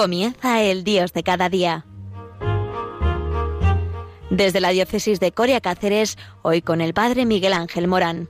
Comienza el Dios de cada día. Desde la diócesis de Coria Cáceres, hoy con el Padre Miguel Ángel Morán.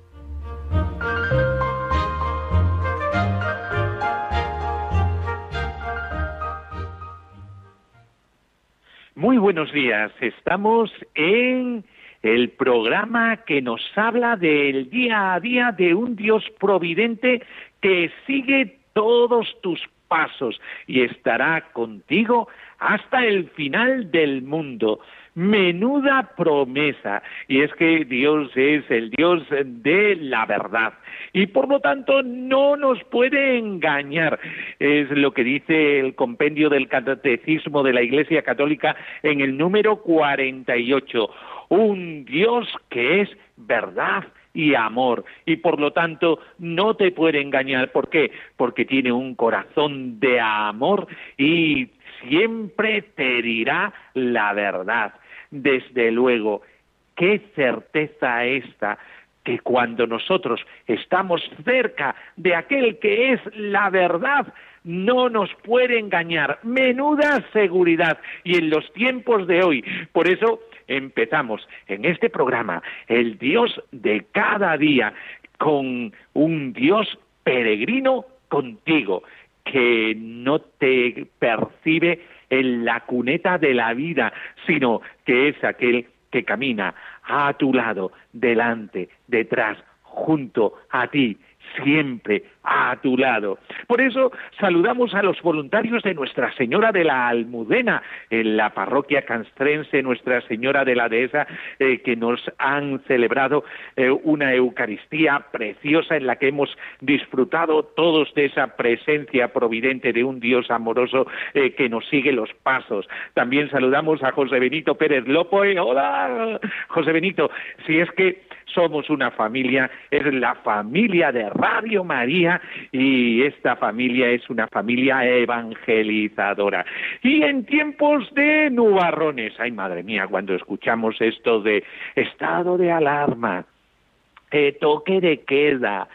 Muy buenos días. Estamos en el programa que nos habla del día a día de un Dios providente que sigue todos tus pasos y estará contigo hasta el final del mundo. Menuda promesa. Y es que Dios es el Dios de la verdad. Y por lo tanto no nos puede engañar. Es lo que dice el compendio del Catecismo de la Iglesia Católica en el número 48. Un Dios que es verdad y amor y por lo tanto no te puede engañar. ¿Por qué? Porque tiene un corazón de amor y siempre te dirá la verdad. Desde luego, qué certeza esta que cuando nosotros estamos cerca de aquel que es la verdad, no nos puede engañar. Menuda seguridad. Y en los tiempos de hoy, por eso empezamos en este programa, el Dios de cada día, con un Dios peregrino contigo, que no te percibe en la cuneta de la vida, sino que es aquel que camina a tu lado, delante, detrás, junto a ti, siempre a tu lado. Por eso saludamos a los voluntarios de Nuestra Señora de la Almudena, en la parroquia castrense Nuestra Señora de la Dehesa, eh, que nos han celebrado eh, una Eucaristía preciosa en la que hemos disfrutado todos de esa presencia providente de un Dios amoroso eh, que nos sigue los pasos. También saludamos a José Benito Pérez Lopoe. Hola, José Benito. Si es que somos una familia, es la familia de Radio María y esta familia es una familia evangelizadora. Y en tiempos de nubarrones, ay madre mía, cuando escuchamos esto de estado de alarma, eh, toque de queda,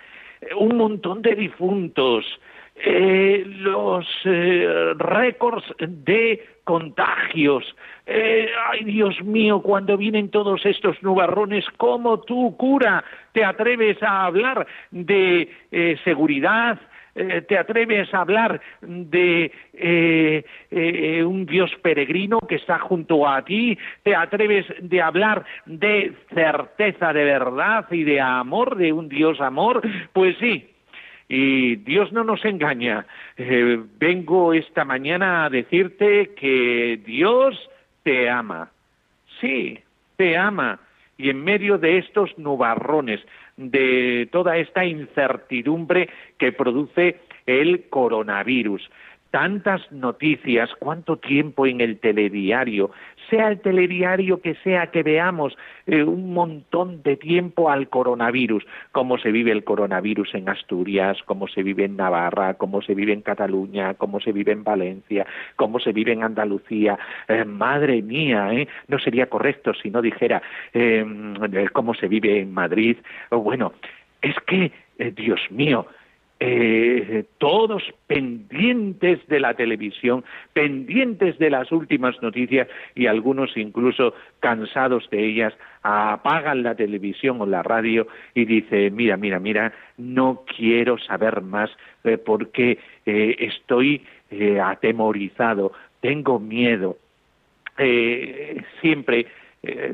un montón de difuntos, eh, los eh, récords de contagios. Eh, ay, Dios mío, cuando vienen todos estos nubarrones, ¿cómo tú, cura, te atreves a hablar de eh, seguridad? Eh, ¿Te atreves a hablar de un Dios peregrino que está junto a ti? ¿Te atreves de hablar de certeza de verdad y de amor, de un Dios amor? Pues sí, y Dios no nos engaña. Eh, vengo esta mañana a decirte que Dios te ama. Sí, te ama. Y en medio de estos nubarrones, de toda esta incertidumbre que produce el coronavirus, tantas noticias, cuánto tiempo en el telediario, sea el telediario que sea que veamos eh, un montón de tiempo al coronavirus, cómo se vive el coronavirus en Asturias, cómo se vive en Navarra, cómo se vive en Cataluña, cómo se vive en Valencia, cómo se vive en Andalucía. Eh, madre mía, ¿eh? no sería correcto si no dijera em, cómo se vive en Madrid. bueno, es que, Dios mío, eh, todos pendientes de la televisión, pendientes de las últimas noticias y algunos incluso cansados de ellas, apagan la televisión o la radio y dicen, mira, mira, mira, no quiero saber más eh, porque eh, estoy atemorizado, tengo miedo. siempre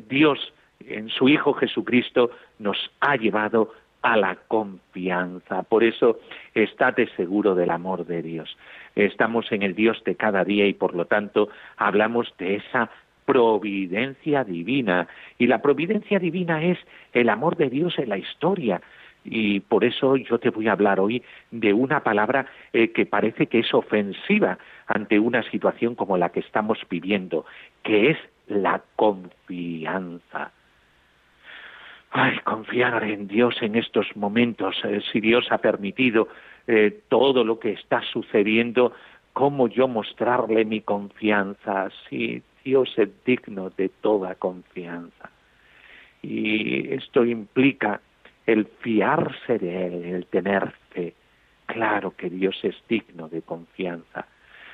Dios en su Hijo Jesucristo nos ha llevado a la confianza. Por eso, estate seguro del amor de Dios. Estamos en el Dios de cada día y por lo tanto hablamos de esa providencia divina. Y la providencia divina es el amor de Dios en la historia. Y por eso yo te voy a hablar hoy de una palabra eh, que parece que es ofensiva ante una situación como la que estamos viviendo, que es la confianza. Ay, confiar en Dios en estos momentos, eh, si Dios ha permitido eh, todo lo que está sucediendo, ¿cómo yo mostrarle mi confianza? Si Dios es digno de toda confianza. Y esto implica el fiarse de Él, el tener fe. Claro que Dios es digno de confianza.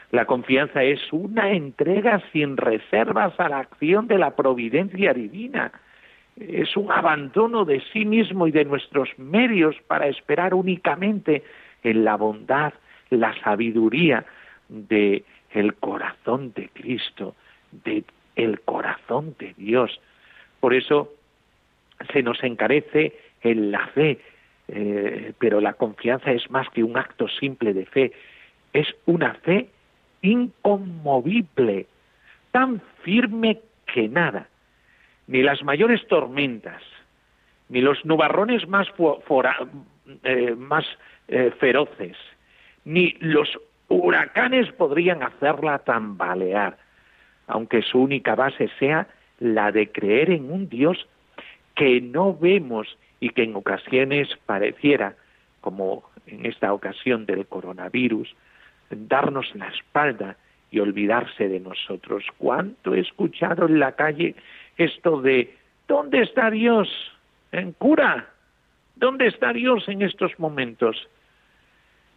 La confianza es una entrega sin reservas a la acción de la providencia divina. Es un abandono de sí mismo y de nuestros medios para esperar únicamente en la bondad, la sabiduría de el corazón de Cristo, de el corazón de Dios. Por eso se nos encarece en la fe, eh, pero la confianza es más que un acto simple de fe, es una fe inconmovible, tan firme que nada, ni las mayores tormentas, ni los nubarrones más, eh, más eh, feroces, ni los huracanes podrían hacerla tambalear, aunque su única base sea la de creer en un Dios que no vemos y que en ocasiones pareciera, como en esta ocasión del coronavirus, darnos la espalda y olvidarse de nosotros. ¿Cuánto he escuchado en la calle esto de ¿dónde está Dios? En cura. ¿Dónde está Dios en estos momentos?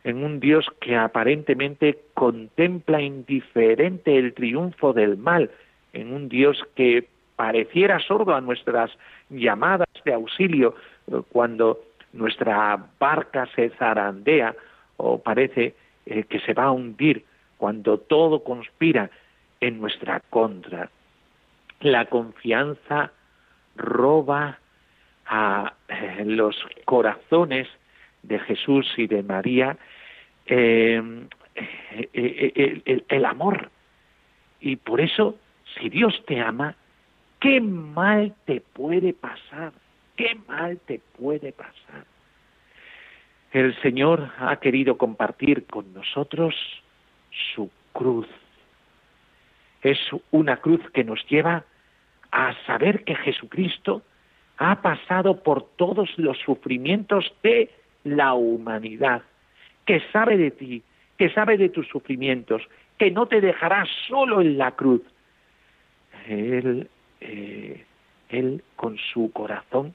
En un Dios que aparentemente contempla indiferente el triunfo del mal, en un Dios que pareciera sordo a nuestras llamadas de auxilio eh, cuando nuestra barca se zarandea o parece eh, que se va a hundir cuando todo conspira en nuestra contra. La confianza roba a eh, los corazones de Jesús y de María el, el amor. Y por eso, si Dios te ama, ¿qué mal te puede pasar? ¿Qué mal te puede pasar? El Señor ha querido compartir con nosotros su cruz. Es una cruz que nos lleva a saber que Jesucristo ha pasado por todos los sufrimientos de la humanidad, que sabe de ti, que sabe de tus sufrimientos, que no te dejará solo en la cruz. Él, eh, él con su corazón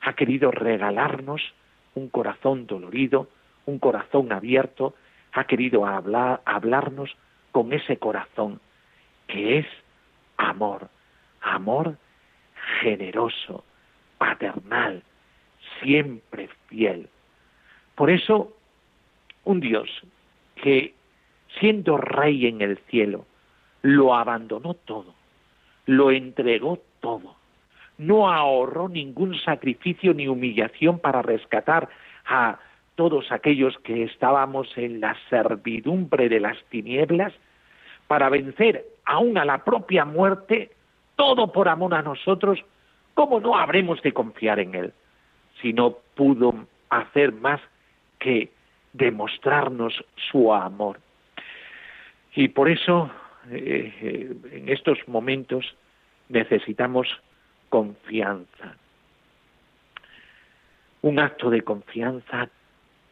ha querido regalarnos un corazón dolorido, un corazón abierto, ha querido hablar, hablarnos con ese corazón que es amor, amor generoso, paternal, siempre fiel. Por eso, un Dios que, siendo rey en el cielo, lo abandonó todo, lo entregó todo, no ahorró ningún sacrificio ni humillación para rescatar a todos aquellos que estábamos en la servidumbre de las tinieblas, para vencer aún a la propia muerte, todo por amor a nosotros, ¿cómo no habremos de confiar en Él? Si no pudo hacer más que demostrarnos su amor. Y por eso, eh, eh, en estos momentos, necesitamos confianza. Un acto de confianza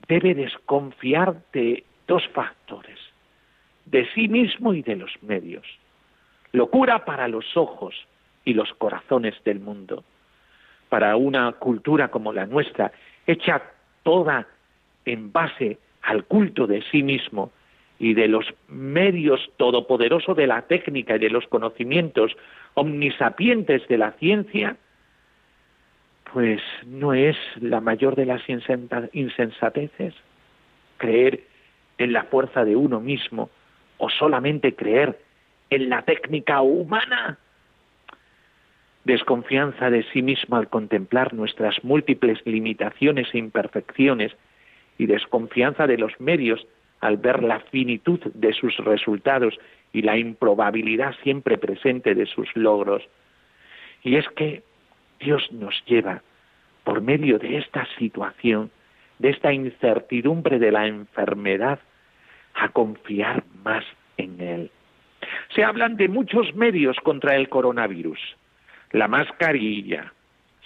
debe desconfiar de dos factores, de sí mismo y de los medios. Locura para los ojos y los corazones del mundo. Para una cultura como la nuestra, hecha toda en base al culto de sí mismo y de los medios todopoderosos de la técnica y de los conocimientos omnisapientes de la ciencia, pues no es la mayor de las insensateces creer en la fuerza de uno mismo o solamente creer en la técnica humana. Desconfianza de sí mismo al contemplar nuestras múltiples limitaciones e imperfecciones y desconfianza de los medios al ver la finitud de sus resultados y la improbabilidad siempre presente de sus logros. Y es que Dios nos lleva, por medio de esta situación, de esta incertidumbre de la enfermedad, a confiar más en Él. Se hablan de muchos medios contra el coronavirus. La mascarilla,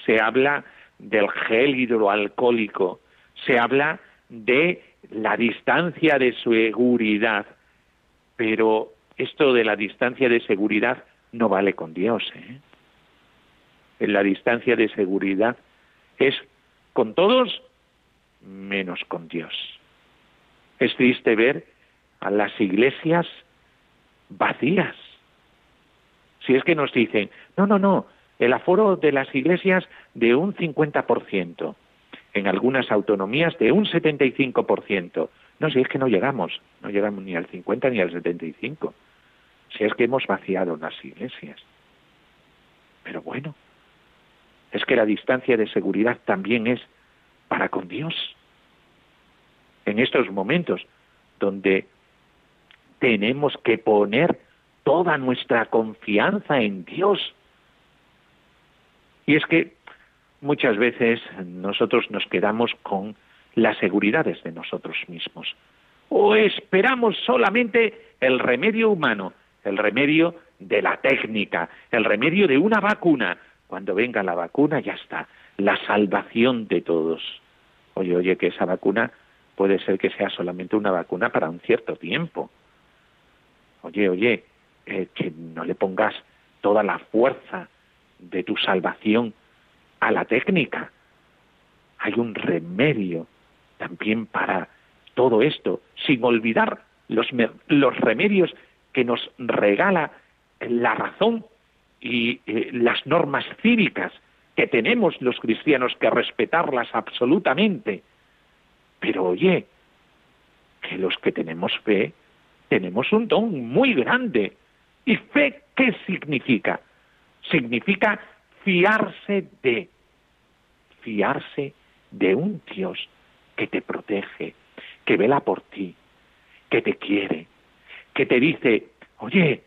se habla del gel hidroalcohólico, se habla de la distancia de seguridad, pero esto de la distancia de seguridad no vale con Dios. ¿eh? La distancia de seguridad es con todos menos con Dios. Es triste ver a las iglesias vacías. Si es que nos dicen, no, no, no, el aforo de las iglesias de un 50%, en algunas autonomías de un 75%. No, si es que no llegamos, no llegamos ni al 50 ni al 75. Si es que hemos vaciado las iglesias. Pero bueno, es que la distancia de seguridad también es para con Dios. En estos momentos donde tenemos que poner toda nuestra confianza en Dios. Y es que muchas veces nosotros nos quedamos con las seguridades de nosotros mismos. O esperamos solamente el remedio humano, el remedio de la técnica, el remedio de una vacuna. Cuando venga la vacuna ya está, la salvación de todos. Oye, oye, que esa vacuna puede ser que sea solamente una vacuna para un cierto tiempo. Oye, oye, eh, que no le pongas toda la fuerza de tu salvación a la técnica. Hay un remedio también para todo esto, sin olvidar los, los remedios que nos regala la razón y eh, las normas cívicas que tenemos los cristianos que respetarlas absolutamente. Pero oye, que los que tenemos fe tenemos un don muy grande. ¿Y fe qué significa? Significa fiarse de, fiarse de un Dios que te protege, que vela por ti, que te quiere, que te dice, oye,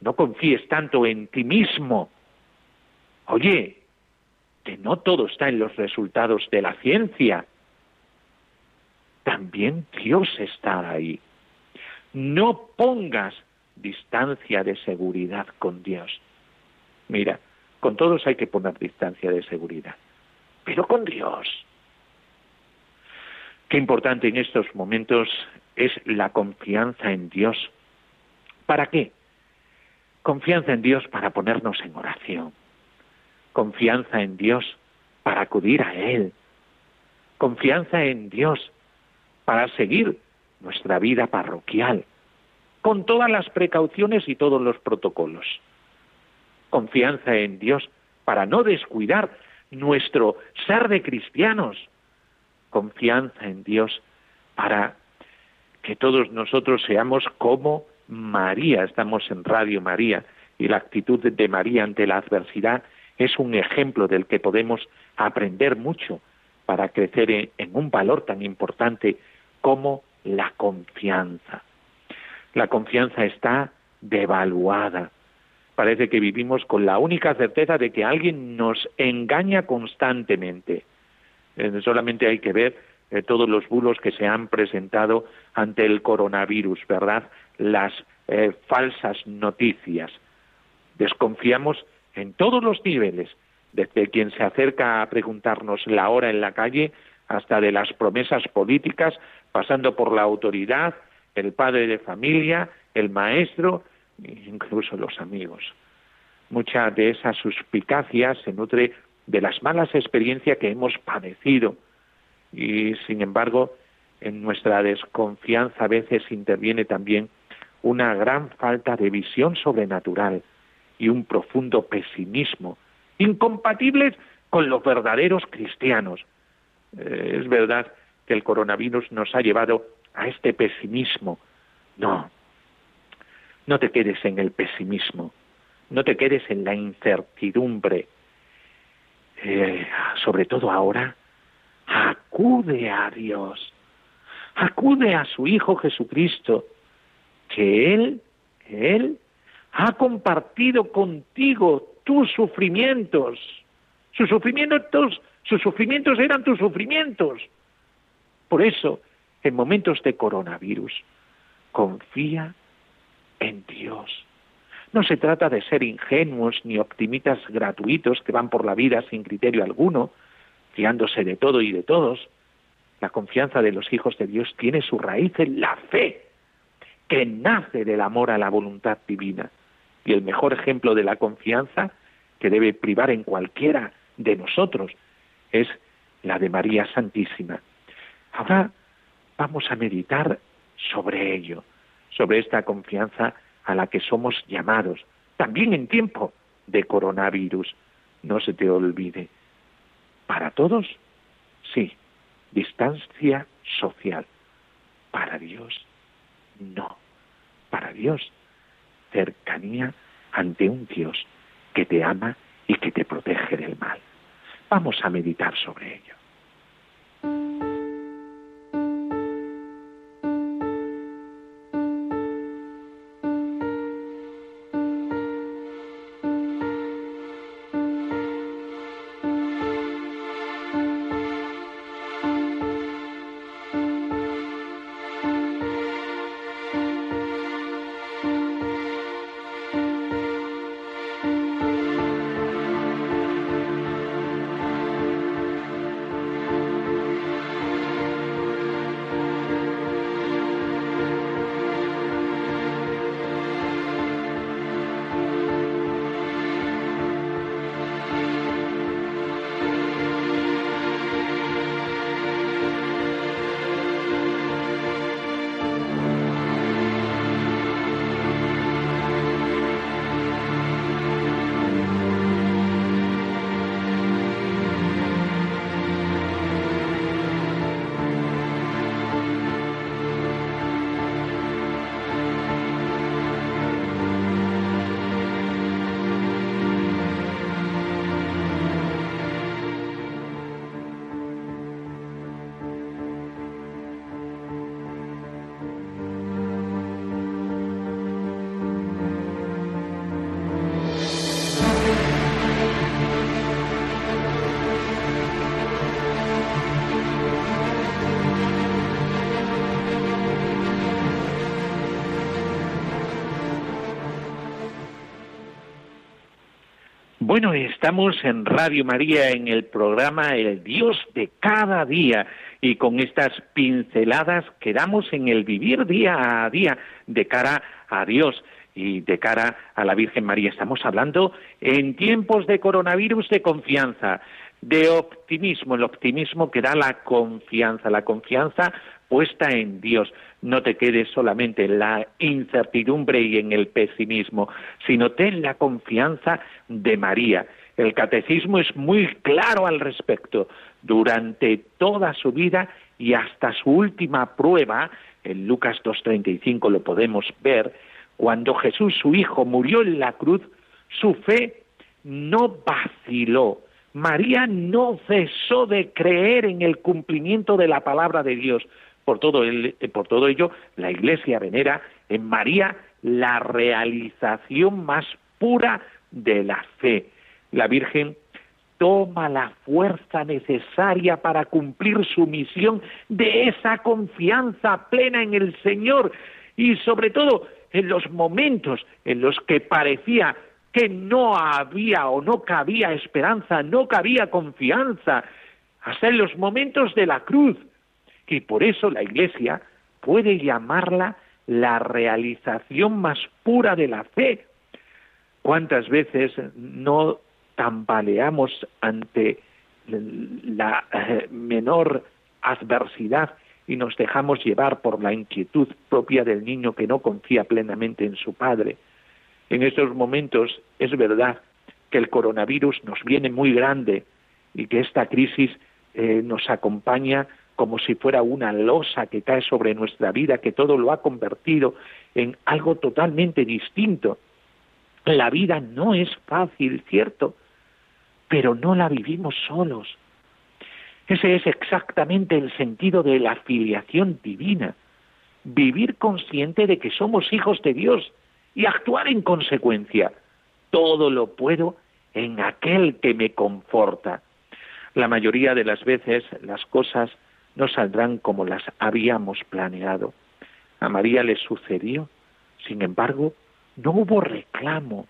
no confíes tanto en ti mismo, oye, que no todo está en los resultados de la ciencia, también Dios está ahí. No pongas distancia de seguridad con Dios. Mira, con todos hay que poner distancia de seguridad, pero con Dios. Qué importante en estos momentos es la confianza en Dios. ¿Para qué? Confianza en Dios para ponernos en oración. Confianza en Dios para acudir a Él. Confianza en Dios para seguir nuestra vida parroquial, con todas las precauciones y todos los protocolos. Confianza en Dios para no descuidar nuestro ser de cristianos. Confianza en Dios para que todos nosotros seamos como María. Estamos en Radio María y la actitud de María ante la adversidad es un ejemplo del que podemos aprender mucho para crecer en, un valor tan importante como la confianza. La confianza está devaluada. Parece que vivimos con la única certeza de que alguien nos engaña constantemente. Eh, solamente hay que ver eh, todos los bulos que se han presentado ante el coronavirus, ¿verdad? Las eh, falsas noticias. Desconfiamos en todos los niveles, desde quien se acerca a preguntarnos la hora en la calle hasta de las promesas políticas, pasando por la autoridad, el padre de familia, el maestro, incluso los amigos. Mucha de esa suspicacia se nutre de las malas experiencias que hemos padecido y, sin embargo, en nuestra desconfianza a veces interviene también una gran falta de visión sobrenatural y un profundo pesimismo, incompatibles con los verdaderos cristianos, eh, es verdad que el coronavirus nos ha llevado a este pesimismo. No, no te quedes en el pesimismo, no te quedes en la incertidumbre. Eh, sobre todo ahora, acude a Dios, acude a su Hijo Jesucristo, que Él, Él ha compartido contigo tus sufrimientos, sus sufrimientos sus sufrimientos eran tus sufrimientos. Por eso, en momentos de coronavirus, confía en Dios. No se trata de ser ingenuos ni optimistas gratuitos que van por la vida sin criterio alguno, fiándose de todo y de todos. La confianza de los hijos de Dios tiene su raíz en la fe, que nace del amor a la voluntad divina. Y el mejor ejemplo de la confianza que debe privar en cualquiera de nosotros es la de María Santísima. Ahora vamos a meditar sobre ello, sobre esta confianza a la que somos llamados, también en tiempo de coronavirus. No se te olvide. Para todos, sí, distancia social. Para Dios, no. Para Dios, cercanía ante un Dios que te ama y que te protege del mal. Vamos a meditar sobre ello. Bueno, estamos en Radio María en el programa El Dios de cada día y con estas pinceladas quedamos en el vivir día a día de cara a Dios y de cara a la Virgen María. Estamos hablando en tiempos de coronavirus de confianza, de optimismo, el optimismo que da la confianza, la confianza puesta en Dios. No te quedes solamente en la incertidumbre y en el pesimismo, sino ten la confianza de María. El catecismo es muy claro al respecto. Durante toda su vida y hasta su última prueba, en Lucas 2.35 lo podemos ver, cuando Jesús, su Hijo, murió en la cruz, su fe no vaciló. María no cesó de creer en el cumplimiento de la palabra de Dios. Por todo, el, por todo ello, la Iglesia venera en María la realización más pura de la fe. La Virgen toma la fuerza necesaria para cumplir su misión de esa confianza plena en el Señor y sobre todo en los momentos en los que parecía que no había o no cabía esperanza, no cabía confianza, hasta en los momentos de la cruz. Y por eso la Iglesia puede llamarla la realización más pura de la fe, ¿Cuántas veces no tambaleamos ante la eh, menor adversidad y nos dejamos llevar por la inquietud propia del niño que no confía plenamente en su padre? En estos momentos es verdad que el coronavirus nos viene muy grande y que esta crisis eh, nos acompaña como si fuera una losa que cae sobre nuestra vida, que todo lo ha convertido en algo totalmente distinto la vida no es fácil, cierto, pero no la vivimos solos. Ese es exactamente el sentido de la filiación divina, vivir consciente de que somos hijos de Dios y actuar en consecuencia. Todo lo puedo en aquel que me conforta. La mayoría de las veces las cosas no saldrán como las habíamos planeado. A María le sucedió, sin embargo, no hubo reclamo,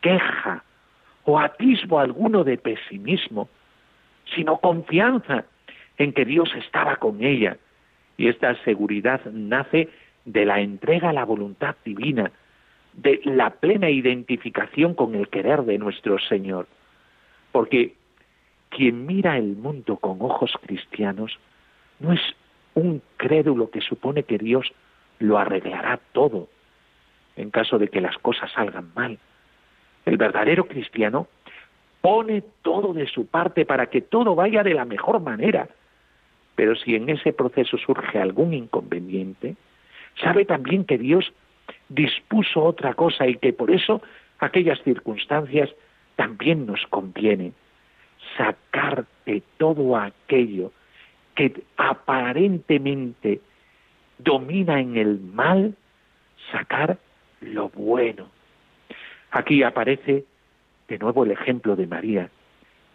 queja o atisbo alguno de pesimismo, sino confianza en que Dios estaba con ella. Y esta seguridad nace de la entrega a la voluntad divina, de la plena identificación con el querer de nuestro Señor. Porque quien mira el mundo con ojos cristianos no es un crédulo que supone que Dios lo arreglará todo, en caso de que las cosas salgan mal. El verdadero cristiano pone todo de su parte para que todo vaya de la mejor manera. Pero si en ese proceso surge algún inconveniente, sabe también que Dios dispuso otra cosa y que por eso aquellas circunstancias también nos conviene sacar de todo aquello que aparentemente domina en el mal, sacar lo bueno. Aquí aparece de nuevo el ejemplo de María,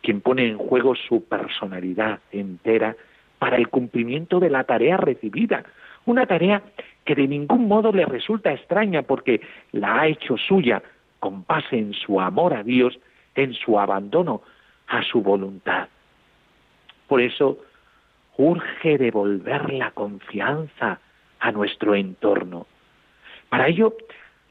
quien pone en juego su personalidad entera para el cumplimiento de la tarea recibida, una tarea que de ningún modo le resulta extraña porque la ha hecho suya con base en su amor a Dios, en su abandono a su voluntad. Por eso urge devolver la confianza a nuestro entorno. Para ello,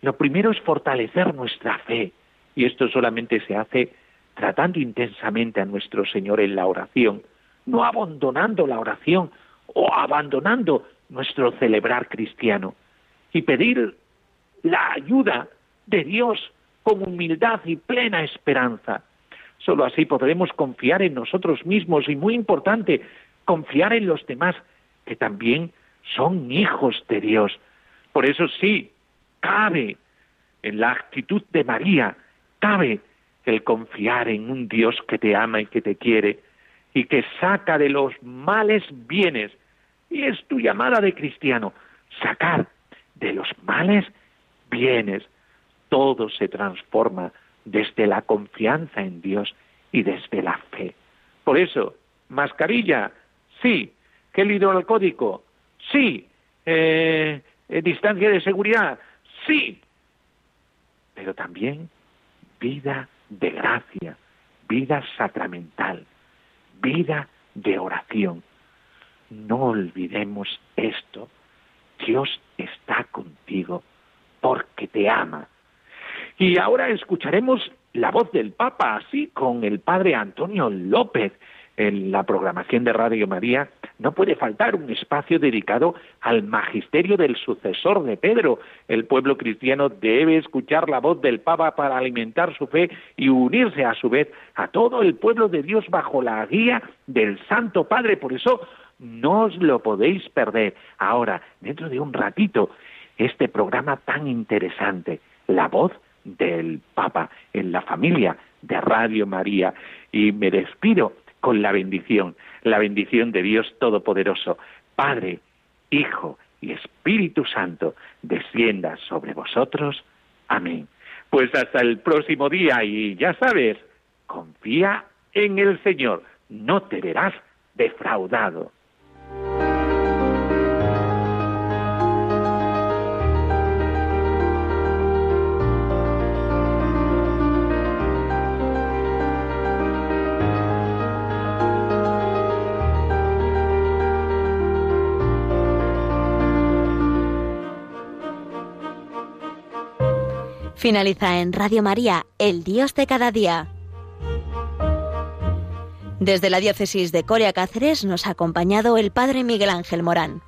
lo primero es fortalecer nuestra fe, y esto solamente se hace tratando intensamente a nuestro Señor en la oración, no abandonando la oración o abandonando nuestro celebrar cristiano, y pedir la ayuda de Dios con humildad y plena esperanza. Solo así podremos confiar en nosotros mismos y, muy importante, confiar en los demás, que también son hijos de Dios. Por eso sí, cabe en la actitud de María cabe el confiar en un Dios que te ama y que te quiere y que saca de los males bienes. Y es tu llamada de cristiano, sacar de los males bienes. Todo se transforma desde la confianza en Dios y desde la fe. Por eso, mascarilla, sí. Gel hidroalcohólico, sí. Eh, eh, distancia de seguridad, sí. Pero también vida de gracia, vida sacramental, vida de oración. No olvidemos esto. Dios está contigo porque te ama. Y ahora escucharemos la voz del Papa, así con el Padre Antonio López, en la programación de Radio María no puede faltar un espacio dedicado al magisterio del sucesor de Pedro. El pueblo cristiano debe escuchar la voz del Papa para alimentar su fe y unirse a su vez a todo el pueblo de Dios bajo la guía del Santo Padre. Por eso no os lo podéis perder. Ahora, dentro de un ratito, este programa tan interesante, la voz del Papa en la familia de Radio María. Y me despido con la bendición, la bendición de Dios Todopoderoso, Padre, Hijo y Espíritu Santo, descienda sobre vosotros. Amén. Pues hasta el próximo día y ya sabes, confía en el Señor, no te verás defraudado. Finaliza en Radio María, El Dios de cada día. Desde la diócesis de Coria Cáceres nos ha acompañado el Padre Miguel Ángel Morán.